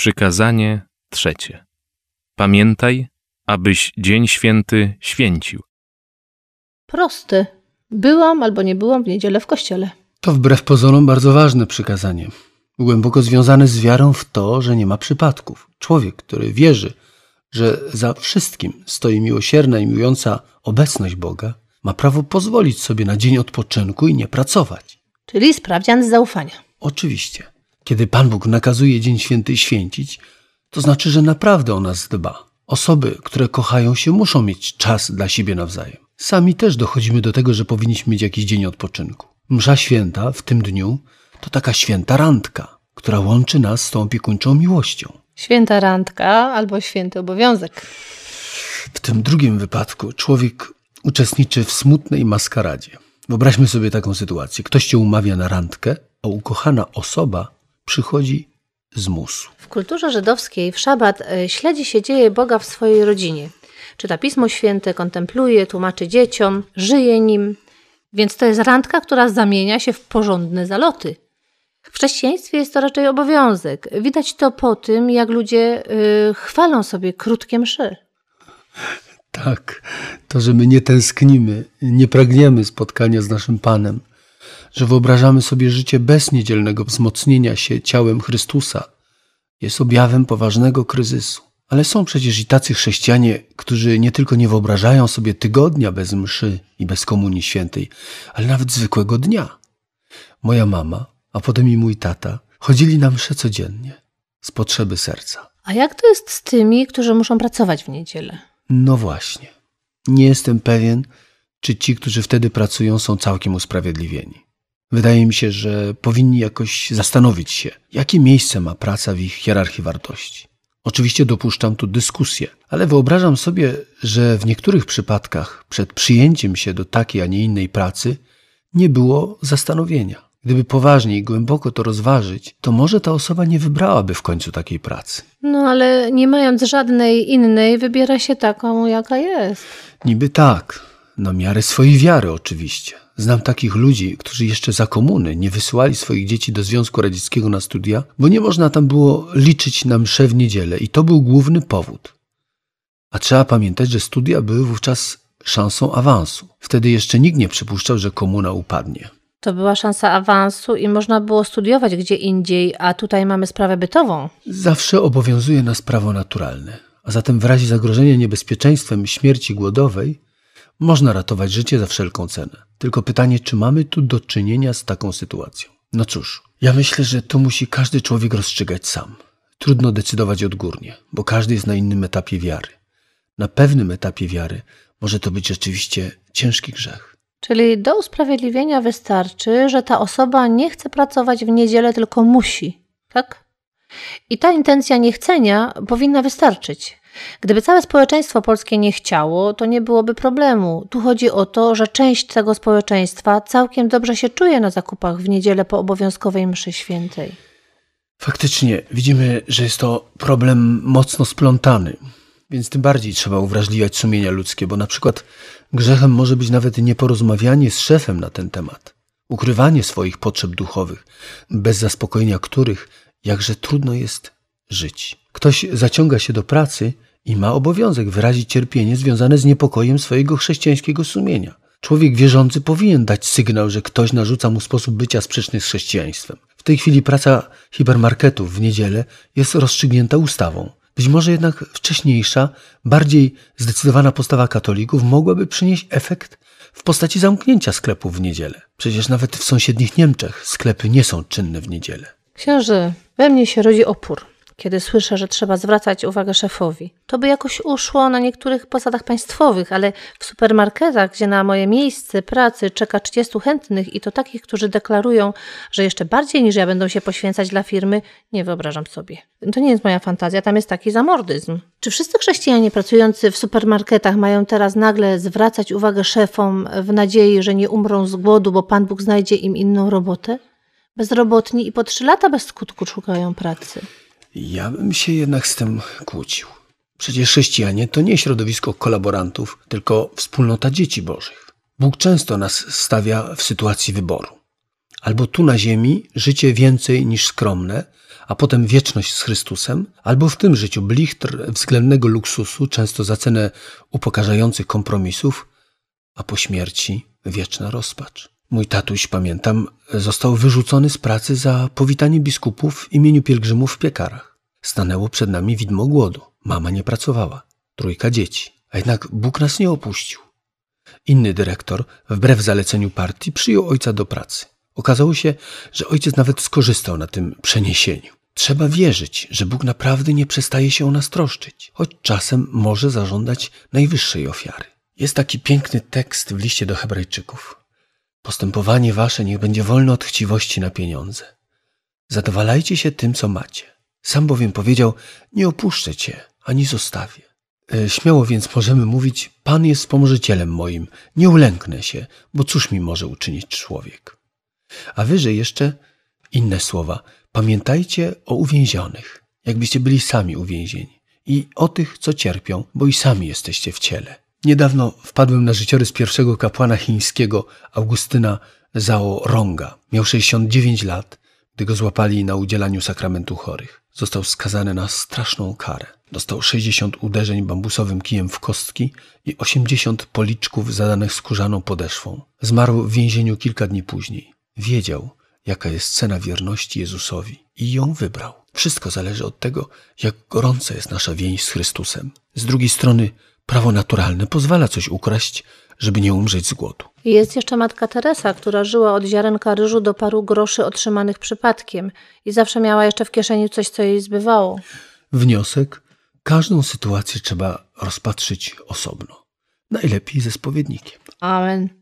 Przykazanie trzecie. Pamiętaj, abyś dzień święty święcił. Prosty. Byłam albo nie byłam w niedzielę w kościele. To wbrew pozorom bardzo ważne przykazanie. Głęboko związane z wiarą w to, że nie ma przypadków. Człowiek, który wierzy, że za wszystkim stoi miłosierna i miłująca obecność Boga, ma prawo pozwolić sobie na dzień odpoczynku i nie pracować. Czyli sprawdzian z zaufania. Oczywiście. Kiedy Pan Bóg nakazuje Dzień Święty święcić, to znaczy, że naprawdę o nas dba. Osoby, które kochają się, muszą mieć czas dla siebie nawzajem. Sami też dochodzimy do tego, że powinniśmy mieć jakiś dzień odpoczynku. Msza święta w tym dniu to taka święta randka, która łączy nas z tą opiekuńczą miłością. Święta randka albo święty obowiązek. W tym drugim wypadku człowiek uczestniczy w smutnej maskaradzie. Wyobraźmy sobie taką sytuację. Ktoś cię umawia na randkę, a ukochana osoba przychodzi z musu. W kulturze żydowskiej w szabat e, śledzi się dzieje Boga w swojej rodzinie. Czyta Pismo Święte, kontempluje, tłumaczy dzieciom, żyje nim. Więc to jest randka, która zamienia się w porządne zaloty. W chrześcijaństwie jest to raczej obowiązek. Widać to po tym, jak ludzie y, chwalą sobie krótkie mszy. Tak, to, że my nie tęsknimy, nie pragniemy spotkania z naszym Panem, że wyobrażamy sobie życie bez niedzielnego wzmocnienia się ciałem Chrystusa, jest objawem poważnego kryzysu. Ale są przecież i tacy chrześcijanie, którzy nie tylko nie wyobrażają sobie tygodnia bez mszy i bez komunii świętej, ale nawet zwykłego dnia. Moja mama, a potem i mój tata, chodzili na mszę codziennie, z potrzeby serca. A jak to jest z tymi, którzy muszą pracować w niedzielę? No właśnie. Nie jestem pewien, czy ci, którzy wtedy pracują, są całkiem usprawiedliwieni. Wydaje mi się, że powinni jakoś zastanowić się, jakie miejsce ma praca w ich hierarchii wartości. Oczywiście dopuszczam tu dyskusję, ale wyobrażam sobie, że w niektórych przypadkach przed przyjęciem się do takiej, a nie innej pracy nie było zastanowienia. Gdyby poważnie i głęboko to rozważyć, to może ta osoba nie wybrałaby w końcu takiej pracy. No ale nie mając żadnej innej, wybiera się taką, jaka jest. Niby tak, na miarę swojej wiary oczywiście. Znam takich ludzi, którzy jeszcze za komuny nie wysyłali swoich dzieci do Związku Radzieckiego na studia, bo nie można tam było liczyć na mszę w niedzielę i to był główny powód. A trzeba pamiętać, że studia były wówczas szansą awansu. Wtedy jeszcze nikt nie przypuszczał, że komuna upadnie. To była szansa awansu i można było studiować gdzie indziej, a tutaj mamy sprawę bytową. Zawsze obowiązuje nas prawo naturalne, a zatem w razie zagrożenia niebezpieczeństwem śmierci głodowej można ratować życie za wszelką cenę. Tylko pytanie, czy mamy tu do czynienia z taką sytuacją? No cóż, ja myślę, że to musi każdy człowiek rozstrzygać sam. Trudno decydować odgórnie, bo każdy jest na innym etapie wiary. Na pewnym etapie wiary może to być rzeczywiście ciężki grzech. Czyli do usprawiedliwienia wystarczy, że ta osoba nie chce pracować w niedzielę, tylko musi, tak? I ta intencja niechcenia powinna wystarczyć. Gdyby całe społeczeństwo polskie nie chciało, to nie byłoby problemu. Tu chodzi o to, że część tego społeczeństwa całkiem dobrze się czuje na zakupach w niedzielę po obowiązkowej mszy świętej. Faktycznie widzimy, że jest to problem mocno splątany, więc tym bardziej trzeba uwrażliwiać sumienia ludzkie, bo na przykład grzechem może być nawet nieporozmawianie z szefem na ten temat, ukrywanie swoich potrzeb duchowych, bez zaspokojenia których jakże trudno jest żyć. Ktoś zaciąga się do pracy i ma obowiązek wyrazić cierpienie związane z niepokojem swojego chrześcijańskiego sumienia. Człowiek wierzący powinien dać sygnał, że ktoś narzuca mu sposób bycia sprzeczny z chrześcijaństwem. W tej chwili praca hipermarketów w niedzielę jest rozstrzygnięta ustawą. Być może jednak wcześniejsza, bardziej zdecydowana postawa katolików mogłaby przynieść efekt w postaci zamknięcia sklepów w niedzielę. Przecież nawet w sąsiednich Niemczech sklepy nie są czynne w niedzielę. Księży, we mnie się rodzi opór kiedy słyszę, że trzeba zwracać uwagę szefowi. To by jakoś uszło na niektórych posadach państwowych, ale w supermarketach, gdzie na moje miejsce pracy czeka 30 chętnych i to takich, którzy deklarują, że jeszcze bardziej niż ja będą się poświęcać dla firmy, nie wyobrażam sobie. To nie jest moja fantazja, tam jest taki zamordyzm. Czy wszyscy chrześcijanie pracujący w supermarketach mają teraz nagle zwracać uwagę szefom w nadziei, że nie umrą z głodu, bo Pan Bóg znajdzie im inną robotę? Bezrobotni i po trzy lata bez skutku szukają pracy. Ja bym się jednak z tym kłócił. Przecież chrześcijanie to nie środowisko kolaborantów, tylko wspólnota dzieci bożych. Bóg często nas stawia w sytuacji wyboru. Albo tu na ziemi życie więcej niż skromne, a potem wieczność z Chrystusem, albo w tym życiu blichtr względnego luksusu, często za cenę upokarzających kompromisów, a po śmierci wieczna rozpacz. Mój tatuś, pamiętam, został wyrzucony z pracy za powitanie biskupów w imieniu pielgrzymów w piekarach. Stanęło przed nami widmo głodu. Mama nie pracowała. Trójka dzieci. A jednak Bóg nas nie opuścił. Inny dyrektor, wbrew zaleceniu partii, przyjął ojca do pracy. Okazało się, że ojciec nawet skorzystał na tym przeniesieniu. Trzeba wierzyć, że Bóg naprawdę nie przestaje się o nas troszczyć, choć czasem może zażądać najwyższej ofiary. Jest taki piękny tekst w liście do Hebrajczyków. Postępowanie wasze niech będzie wolne od chciwości na pieniądze. Zadowalajcie się tym, co macie. Sam bowiem powiedział: Nie opuszczę cię, ani zostawię. E, Śmiało więc możemy mówić: Pan jest wspomożycielem moim, nie ulęknę się, bo cóż mi może uczynić człowiek? A wyżej jeszcze inne słowa: Pamiętajcie o uwięzionych, jakbyście byli sami uwięzieni, i o tych, co cierpią, bo i sami jesteście w ciele. Niedawno wpadłem na życiorys pierwszego kapłana chińskiego Augustyna Zhao Ronga. Miał 69 lat, gdy go złapali na udzielaniu sakramentu chorych. Został skazany na straszną karę. Dostał 60 uderzeń bambusowym kijem w kostki i 80 policzków zadanych skórzaną podeszwą. Zmarł w więzieniu kilka dni później. Wiedział, jaka jest cena wierności Jezusowi i ją wybrał. Wszystko zależy od tego, jak gorąca jest nasza więź z Chrystusem. Z drugiej strony, prawo naturalne pozwala coś ukraść, żeby nie umrzeć z głodu. Jest jeszcze matka Teresa, która żyła od ziarenka ryżu do paru groszy otrzymanych przypadkiem i zawsze miała jeszcze w kieszeni coś, co jej zbywało. Wniosek: każdą sytuację trzeba rozpatrzyć osobno. Najlepiej ze spowiednikiem. Amen.